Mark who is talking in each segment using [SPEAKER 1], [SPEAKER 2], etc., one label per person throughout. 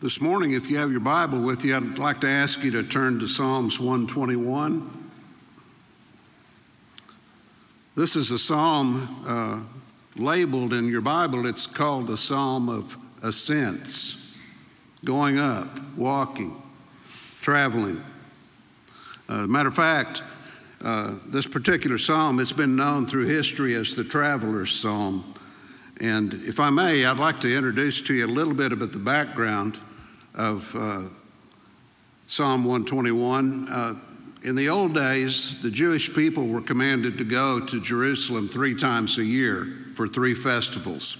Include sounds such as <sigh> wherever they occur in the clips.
[SPEAKER 1] This morning, if you have your Bible with you, I'd like to ask you to turn to Psalms 121. This is a psalm uh, labeled in your Bible, it's called a psalm of ascents, going up, walking, traveling. Uh, matter of fact, uh, this particular psalm, it's been known through history as the traveler's psalm. And if I may, I'd like to introduce to you a little bit about the background of uh, Psalm 121. Uh, in the old days, the Jewish people were commanded to go to Jerusalem three times a year for three festivals.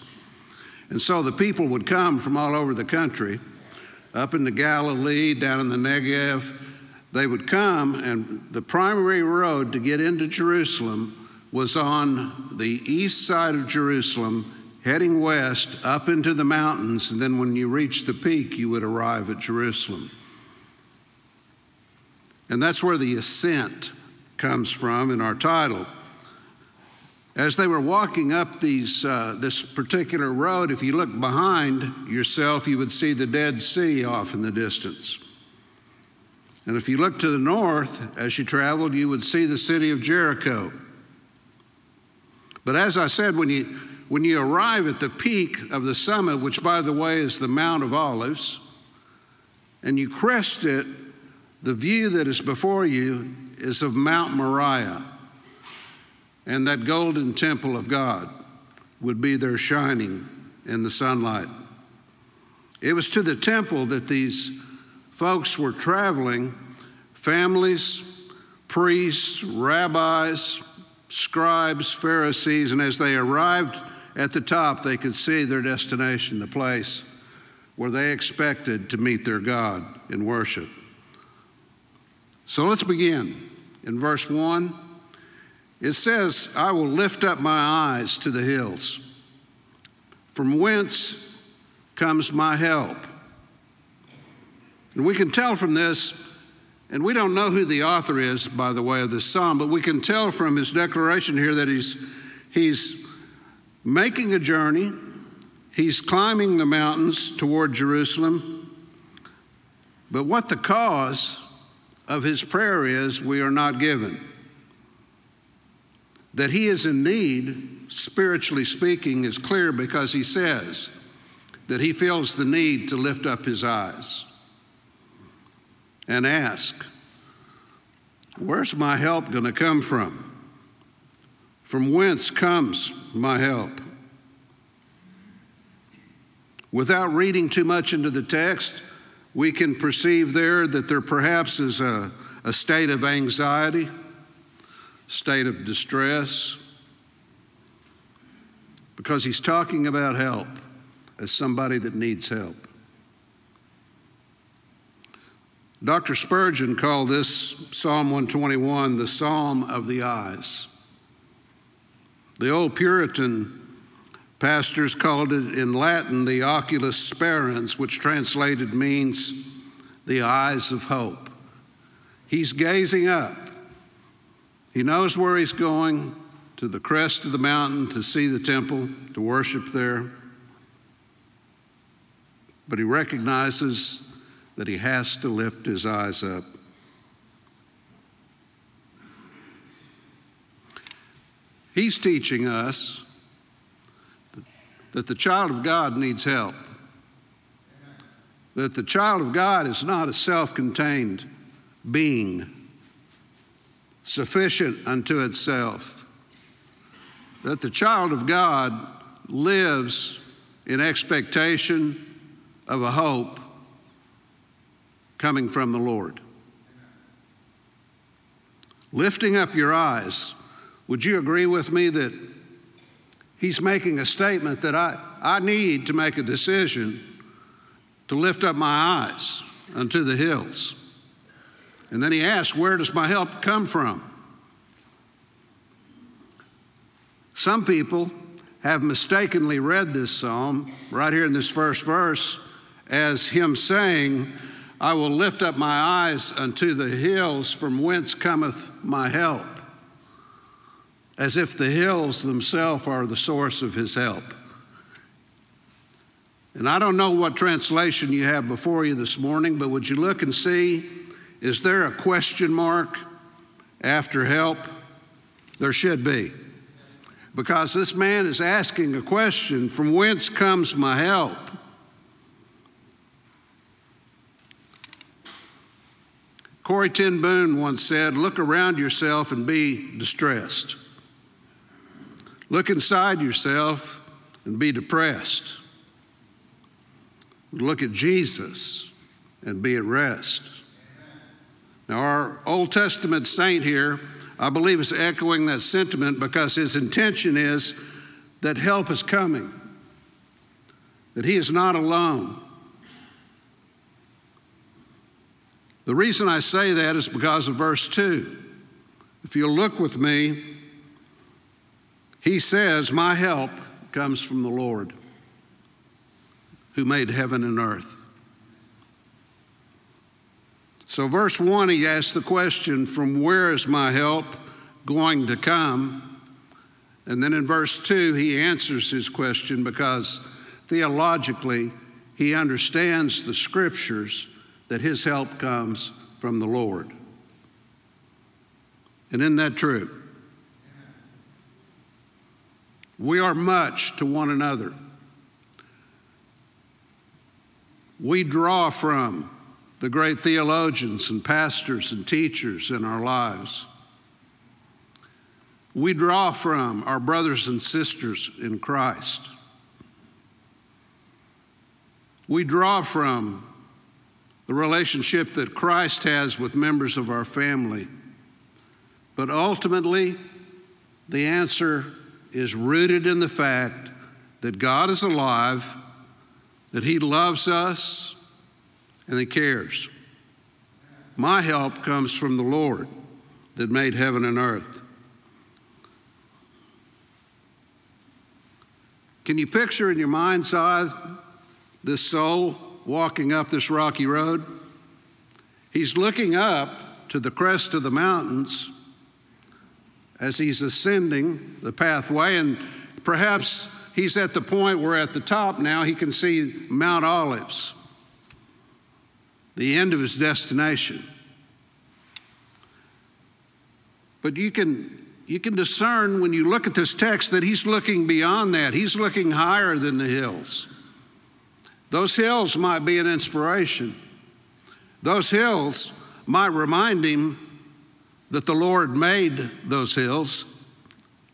[SPEAKER 1] And so the people would come from all over the country, up in the Galilee, down in the Negev. They would come, and the primary road to get into Jerusalem was on the east side of Jerusalem heading west up into the mountains, and then when you reach the peak, you would arrive at Jerusalem. And that's where the ascent comes from in our title. As they were walking up these, uh, this particular road, if you look behind yourself, you would see the Dead Sea off in the distance. And if you look to the north as you traveled, you would see the city of Jericho. But as I said, when you when you arrive at the peak of the summit, which by the way is the Mount of Olives, and you crest it, the view that is before you is of Mount Moriah. And that golden temple of God would be there shining in the sunlight. It was to the temple that these folks were traveling families, priests, rabbis, scribes, Pharisees, and as they arrived at the top, they could see their destination, the place where they expected to meet their God in worship. So let's begin. In verse 1, it says, I will lift up my eyes to the hills. From whence comes my help? And we can tell from this, and we don't know who the author is, by the way, of this psalm, but we can tell from his declaration here that he's, he's making a journey. He's climbing the mountains toward Jerusalem. But what the cause of his prayer is, we are not given. That he is in need, spiritually speaking, is clear because he says that he feels the need to lift up his eyes and ask, Where's my help going to come from? From whence comes my help? Without reading too much into the text, we can perceive there that there perhaps is a, a state of anxiety, state of distress, because he's talking about help as somebody that needs help. Dr. Spurgeon called this Psalm 121 the Psalm of the Eyes. The old Puritan pastors called it in Latin the oculus sperans, which translated means the eyes of hope. He's gazing up. He knows where he's going to the crest of the mountain to see the temple, to worship there. But he recognizes that he has to lift his eyes up. He's teaching us that the child of God needs help, that the child of God is not a self contained being, sufficient unto itself, that the child of God lives in expectation of a hope coming from the Lord. Lifting up your eyes would you agree with me that he's making a statement that I, I need to make a decision to lift up my eyes unto the hills? And then he asks, Where does my help come from? Some people have mistakenly read this psalm right here in this first verse as him saying, I will lift up my eyes unto the hills from whence cometh my help as if the hills themselves are the source of his help. And I don't know what translation you have before you this morning, but would you look and see is there a question mark after help? There should be. Because this man is asking a question from whence comes my help? Corrie ten Boom once said, Look around yourself and be distressed. Look inside yourself and be depressed. Look at Jesus and be at rest. Now, our Old Testament saint here, I believe, is echoing that sentiment because his intention is that help is coming, that he is not alone. The reason I say that is because of verse 2. If you'll look with me, he says, My help comes from the Lord who made heaven and earth. So, verse 1, he asks the question, From where is my help going to come? And then in verse 2, he answers his question because theologically, he understands the scriptures that his help comes from the Lord. And isn't that true? We are much to one another. We draw from the great theologians and pastors and teachers in our lives. We draw from our brothers and sisters in Christ. We draw from the relationship that Christ has with members of our family. But ultimately, the answer is rooted in the fact that God is alive, that He loves us, and He cares. My help comes from the Lord that made heaven and earth. Can you picture in your mind's eye this soul walking up this rocky road. He's looking up to the crest of the mountains as he's ascending the pathway, and perhaps he's at the point where at the top now he can see Mount Olives, the end of his destination. But you can you can discern when you look at this text that he's looking beyond that. He's looking higher than the hills. Those hills might be an inspiration. Those hills might remind him that the Lord made those hills,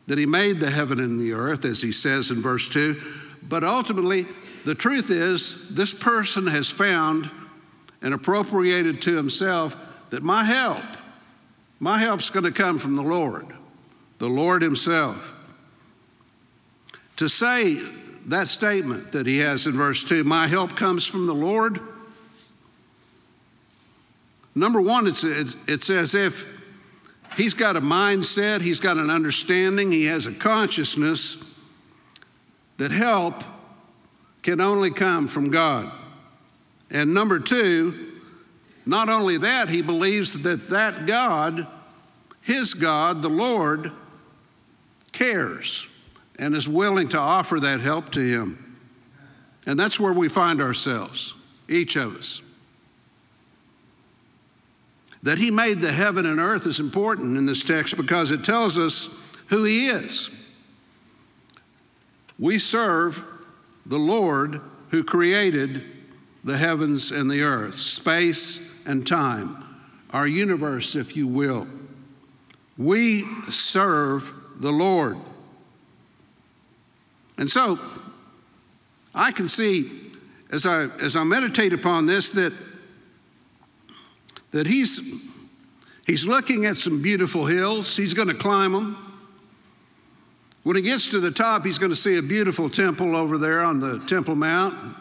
[SPEAKER 1] that he made the heaven and the earth, as he says in verse 2. But ultimately, the truth is, this person has found and appropriated to himself that my help, my help's going to come from the Lord, the Lord Himself. To say that statement that he has in verse 2 my help comes from the Lord. Number one, it's, it's, it's as if he's got a mindset, he's got an understanding, he has a consciousness that help can only come from God. And number two, not only that, he believes that that God, his God, the Lord, cares and is willing to offer that help to him. And that's where we find ourselves, each of us. That he made the heaven and earth is important in this text because it tells us who he is. We serve the Lord who created the heavens and the earth, space and time, our universe, if you will. We serve the Lord. And so I can see as I, as I meditate upon this that, that he's, he's looking at some beautiful hills. He's going to climb them. When he gets to the top, he's going to see a beautiful temple over there on the Temple Mount.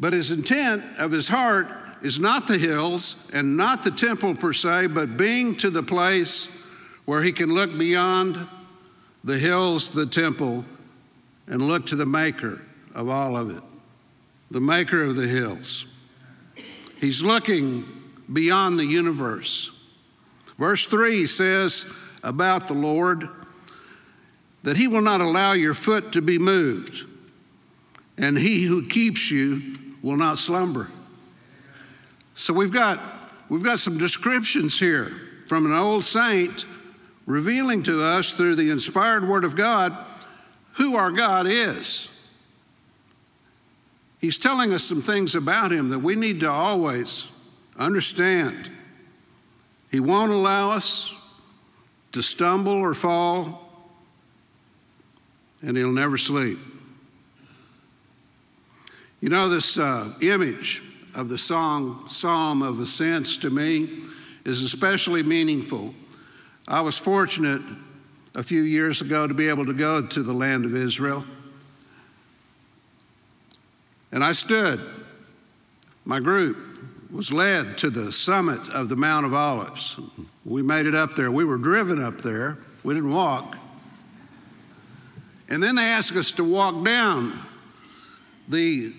[SPEAKER 1] But his intent of his heart is not the hills and not the temple per se, but being to the place where he can look beyond the hills, the temple, and look to the maker of all of it, the maker of the hills. He's looking beyond the universe. Verse 3 says about the Lord that he will not allow your foot to be moved. and he who keeps you will not slumber. So we've got, we've got some descriptions here from an old saint revealing to us through the inspired Word of God who our God is. He's telling us some things about Him that we need to always understand. He won't allow us to stumble or fall, and He'll never sleep. You know, this uh, image of the song Psalm of Ascents to me is especially meaningful. I was fortunate a few years ago to be able to go to the land of Israel. And I stood, my group was led to the summit of the Mount of Olives. We made it up there. We were driven up there, we didn't walk. And then they asked us to walk down the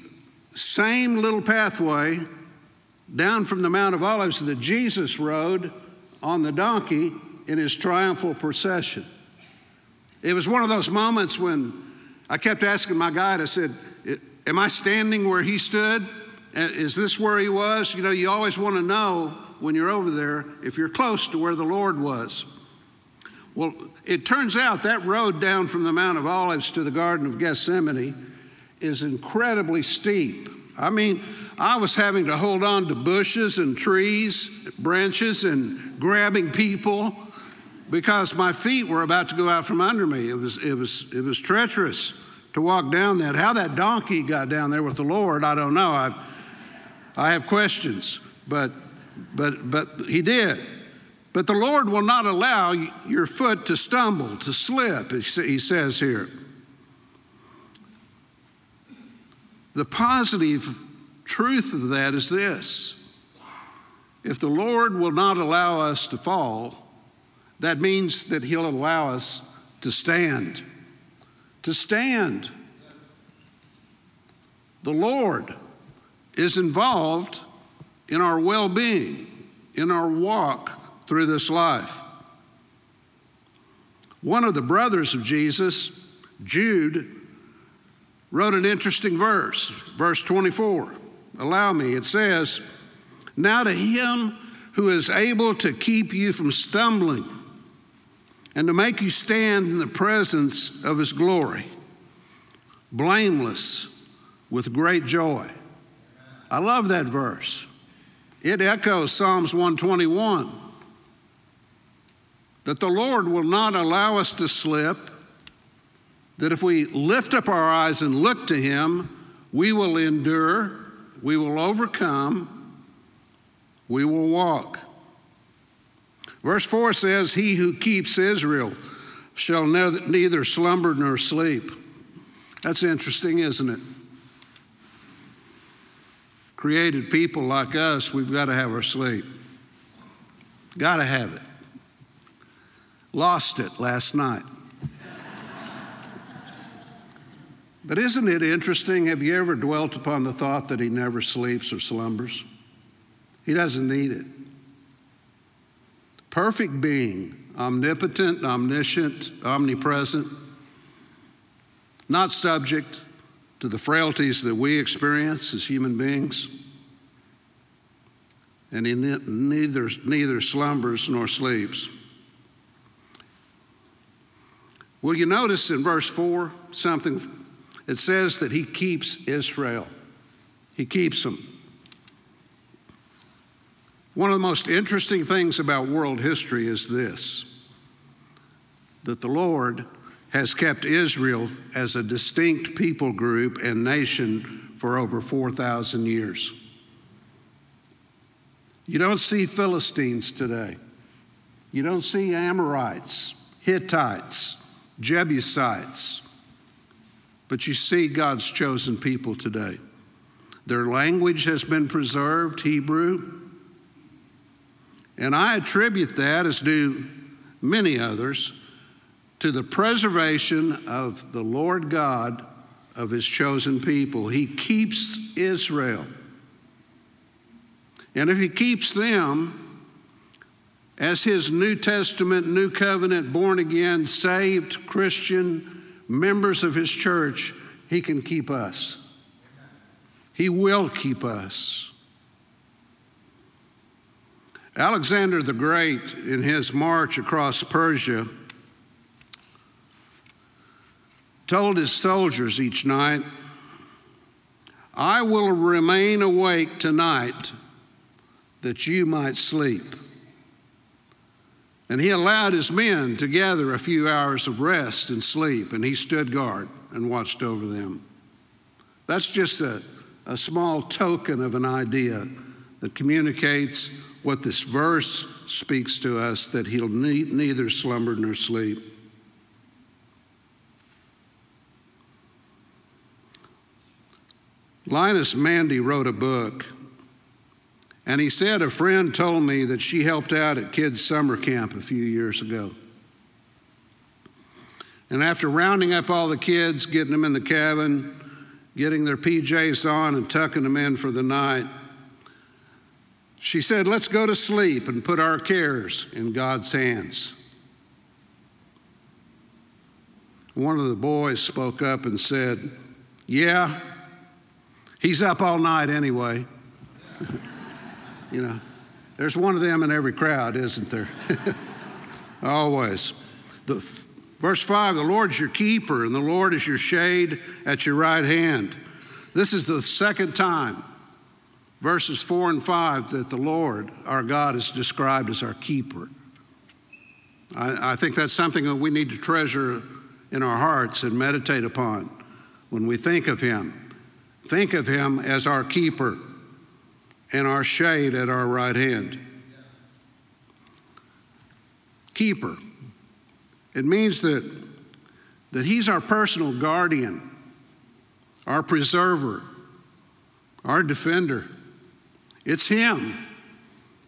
[SPEAKER 1] same little pathway down from the Mount of Olives that Jesus rode on the donkey in his triumphal procession. It was one of those moments when I kept asking my guide, I said, Am I standing where he stood? Uh, is this where he was? You know, you always want to know when you're over there if you're close to where the Lord was. Well, it turns out that road down from the Mount of Olives to the Garden of Gethsemane is incredibly steep. I mean, I was having to hold on to bushes and trees, branches, and grabbing people because my feet were about to go out from under me. It was, it was, it was treacherous to walk down that. How that donkey got down there with the Lord, I don't know. I, I have questions, but, but, but he did. But the Lord will not allow your foot to stumble, to slip, he says here. The positive truth of that is this if the Lord will not allow us to fall, that means that He'll allow us to stand. To stand. The Lord is involved in our well being, in our walk through this life. One of the brothers of Jesus, Jude, wrote an interesting verse, verse 24. Allow me. It says, Now to him who is able to keep you from stumbling and to make you stand in the presence of his glory, blameless with great joy. I love that verse. It echoes Psalms 121 that the Lord will not allow us to slip that if we lift up our eyes and look to Him, we will endure, we will overcome, we will walk. Verse 4 says, He who keeps Israel shall neither slumber nor sleep. That's interesting, isn't it? Created people like us, we've got to have our sleep. Got to have it. Lost it last night. <laughs> But isn't it interesting? Have you ever dwelt upon the thought that he never sleeps or slumbers? He doesn't need it. Perfect being, omnipotent, omniscient, omnipresent, not subject to the frailties that we experience as human beings. And he neither, neither slumbers nor sleeps. Will you notice in verse 4 something it says that he keeps Israel, he keeps them. One of the most interesting things about world history is this that the Lord has kept Israel as a distinct people group and nation for over 4,000 years. You don't see Philistines today. You don't see Amorites, Hittites, Jebusites, but you see God's chosen people today. Their language has been preserved, Hebrew. And I attribute that, as do many others, to the preservation of the Lord God of his chosen people. He keeps Israel. And if he keeps them as his New Testament, New Covenant, born again, saved Christian members of his church, he can keep us. He will keep us. Alexander the Great, in his march across Persia, told his soldiers each night, I will remain awake tonight that you might sleep. And he allowed his men to gather a few hours of rest and sleep, and he stood guard and watched over them. That's just a, a small token of an idea that communicates what this verse speaks to us that he'll need neither slumber nor sleep. Linus Mundy wrote a book, and he said a friend told me that she helped out at kids' summer camp a few years ago. And after rounding up all the kids, getting them in the cabin, getting their PJs on, and tucking them in for the night, she said, Let's go to sleep and put our cares in God's hands. One of the boys spoke up and said, Yeah, He's up all night anyway. <laughs> you know, there's one of them in every crowd, isn't there? <laughs> Always. The, verse 5 The Lord's your keeper, and the Lord is your shade at your right hand. This is the second time, verses 4 and 5, that the Lord, our God, is described as our keeper. I, I think that's something that we need to treasure in our hearts and meditate upon when we think of Him. Think of him as our keeper and our shade at our right hand. Keeper. It means that, that he's our personal guardian, our preserver, our defender. It's him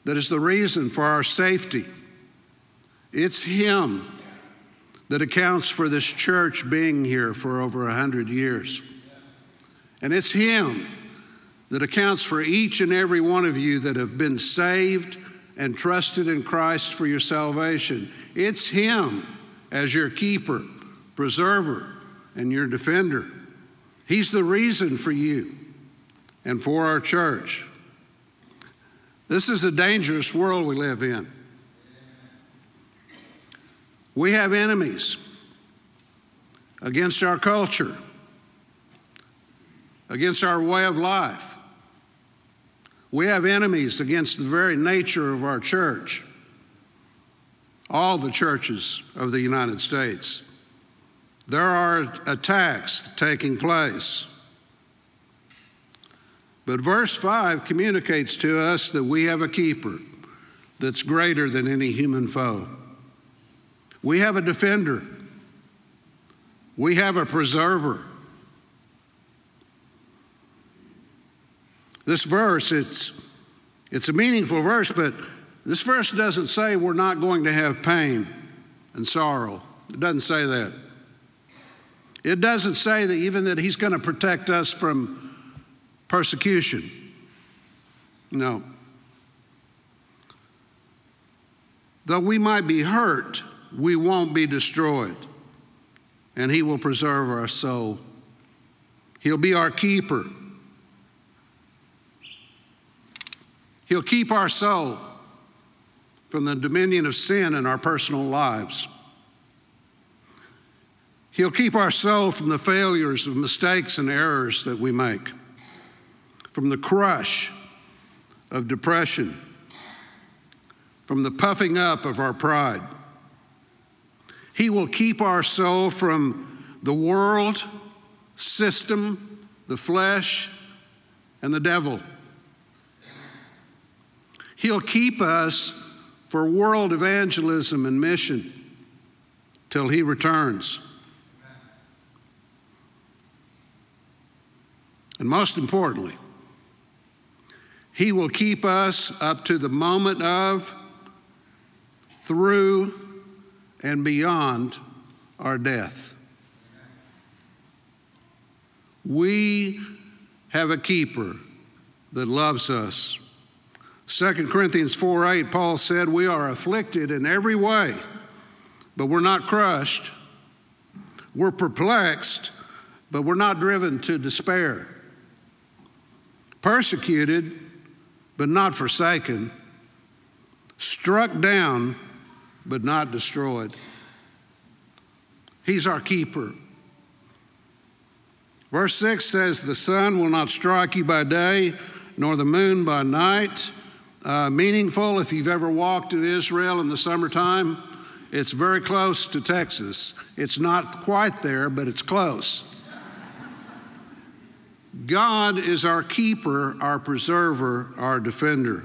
[SPEAKER 1] that is the reason for our safety. It's him that accounts for this church being here for over a hundred years. And it's Him that accounts for each and every one of you that have been saved and trusted in Christ for your salvation. It's Him as your keeper, preserver, and your defender. He's the reason for you and for our church. This is a dangerous world we live in. We have enemies against our culture against our way of life. We have enemies against the very nature of our church, all the churches of the United States. There are attacks taking place. But verse 5 communicates to us that we have a keeper that's greater than any human foe. We have a defender. We have a preserver. This verse, it's, it's a meaningful verse, but this verse doesn't say we're not going to have pain and sorrow. It doesn't say that. It doesn't say that even that He's going to protect us from persecution. No. Though we might be hurt, we won't be destroyed, and He will preserve our soul. He'll be our keeper. He'll keep our soul from the dominion of sin in our personal lives. He'll keep our soul from the failures of mistakes and errors that we make, from the crush of depression, from the puffing up of our pride. He will keep our soul from the world, system, the flesh, and the devil. He'll keep us for world evangelism and mission till He returns. And most importantly, He will keep us up to the moment of, through, and beyond our death. We have a keeper that loves us 2 Corinthians 4 8, Paul said, We are afflicted in every way, but we're not crushed. We're perplexed, but we're not driven to despair. persecuted, but not forsaken, struck down, but not destroyed. He's our keeper. Verse 6 says, The sun will not strike you by day, nor the moon by night. Uh, meaningful if you've ever walked in Israel in the summertime. It's very close to Texas. It's not quite there, but it's close. God is our keeper, our preserver, our defender.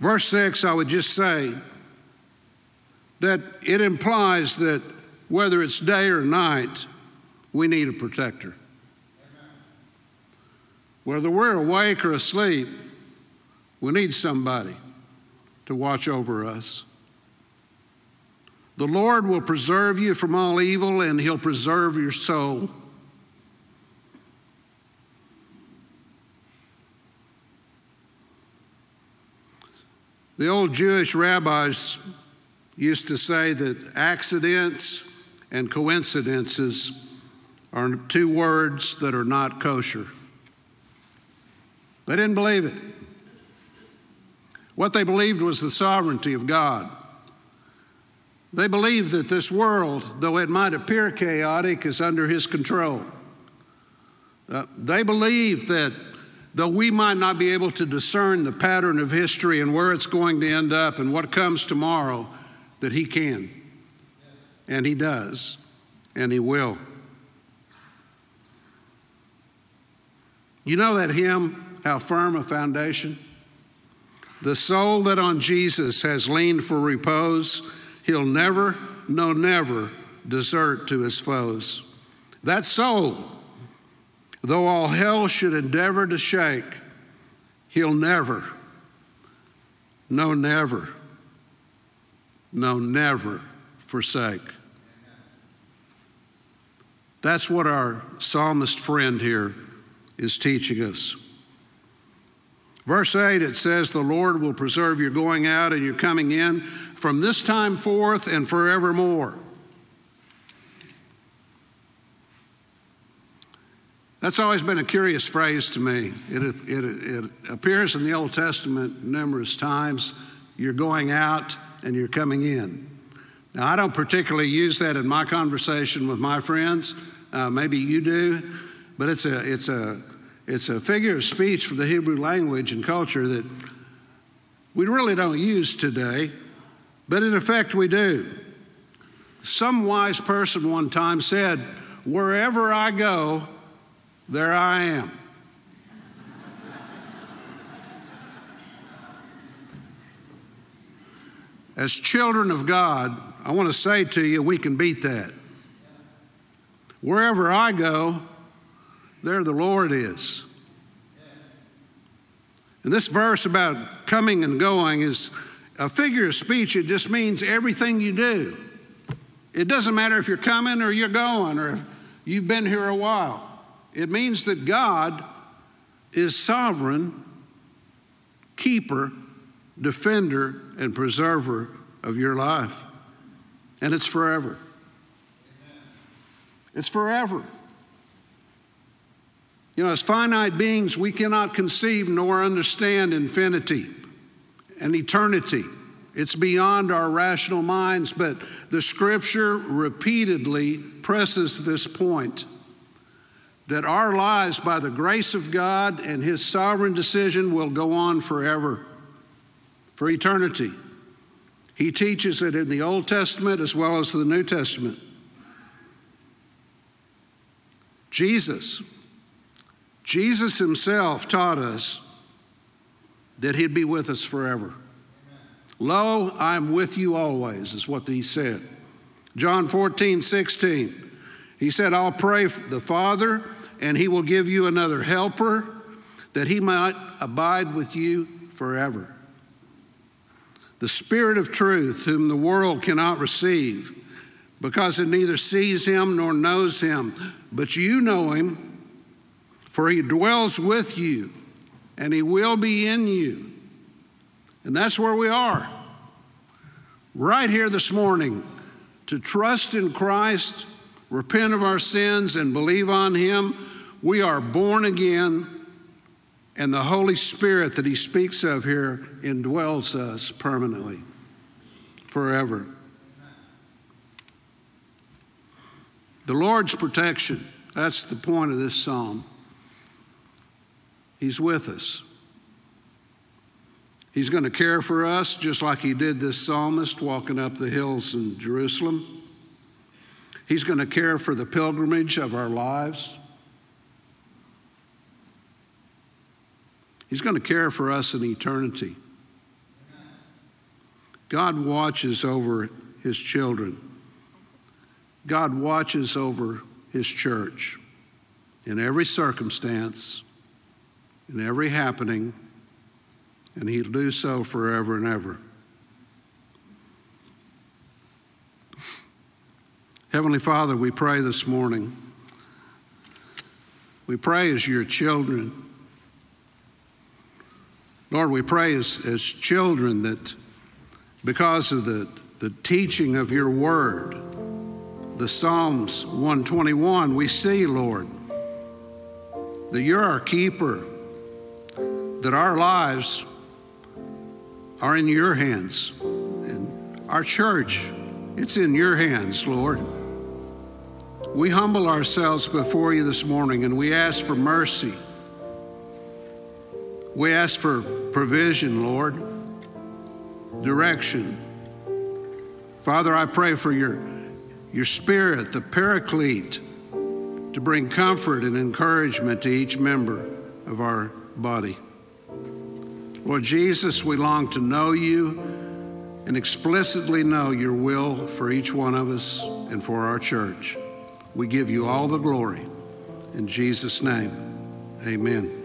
[SPEAKER 1] Verse 6, I would just say that it implies that whether it's day or night, we need a protector. Whether we're awake or asleep, we need somebody to watch over us. The Lord will preserve you from all evil, and He'll preserve your soul. The old Jewish rabbis used to say that accidents and coincidences are two words that are not kosher. They didn't believe it. What they believed was the sovereignty of God. They believed that this world, though it might appear chaotic, is under His control. Uh, they believed that though we might not be able to discern the pattern of history and where it's going to end up and what comes tomorrow, that He can. And He does, and He will. You know that hymn, How Firm a Foundation? The soul that on Jesus has leaned for repose, he'll never, no, never desert to his foes. That soul, though all hell should endeavor to shake, he'll never, no, never, no, never forsake. That's what our psalmist friend here is teaching us. Verse 8, it says, The Lord will preserve your going out and your coming in from this time forth and forevermore. That's always been a curious phrase to me. It, it, it, appears in the Old Testament numerous times. You're going out and you're coming in. Now, I don't particularly use that in my conversation with my friends. Uh, maybe you do, but it's a, it's a it's a figure of speech from the Hebrew language and culture that we really don't use today, but in effect we do. Some wise person one time said, Wherever I go, there I am. As children of God, I want to say to you, we can beat that. Wherever I go, there the Lord is. And this verse about coming and going is a figure of speech. It just means everything you do. It doesn't matter if you're coming or you're going or if you've been here a while. It means that God is sovereign, keeper, defender, and preserver of your life. And it's forever. It's forever. You know, as finite beings, we cannot conceive nor understand infinity and eternity. It's beyond our rational minds, but the scripture repeatedly presses this point that our lives, by the grace of God and His sovereign decision, will go on forever, for eternity. He teaches it in the Old Testament as well as the New Testament. Jesus, Jesus himself taught us that he'd be with us forever. Lo, I'm with you always, is what he said. John 14, 16. He said, I'll pray the Father, and he will give you another helper that he might abide with you forever. The Spirit of truth, whom the world cannot receive, because it neither sees him nor knows him, but you know him for he dwells with you and he will be in you. And that's where we are. Right here this morning, to trust in Christ, repent of our sins, and believe on him we are born again, and the Holy Spirit that he speaks of here indwells us permanently, forever. The Lord's protection, that's the point of this psalm. He's with us. He's going to care for us just like he did this psalmist walking up the hills in Jerusalem. He's going to care for the pilgrimage of our lives. He's going to care for us in eternity. God watches over his children. God watches over his church in every circumstance, in every happening, and he'll do so forever and ever. Heavenly Father, we pray this morning. We pray as your children. Lord, we pray as, as children that because of the, the teaching of your word, the Psalms 121, we see, Lord, that you're our keeper, that our lives are in your hands. And our church, it's in your hands, Lord. We humble ourselves before you this morning and we ask for mercy. We ask for provision, Lord, direction. Father, I pray for your, your spirit, the paraclete, to bring comfort and encouragement to each member of our body. Lord Jesus, we long to know you and explicitly know your will for each one of us and for our church. We give you all the glory. In Jesus' name, amen.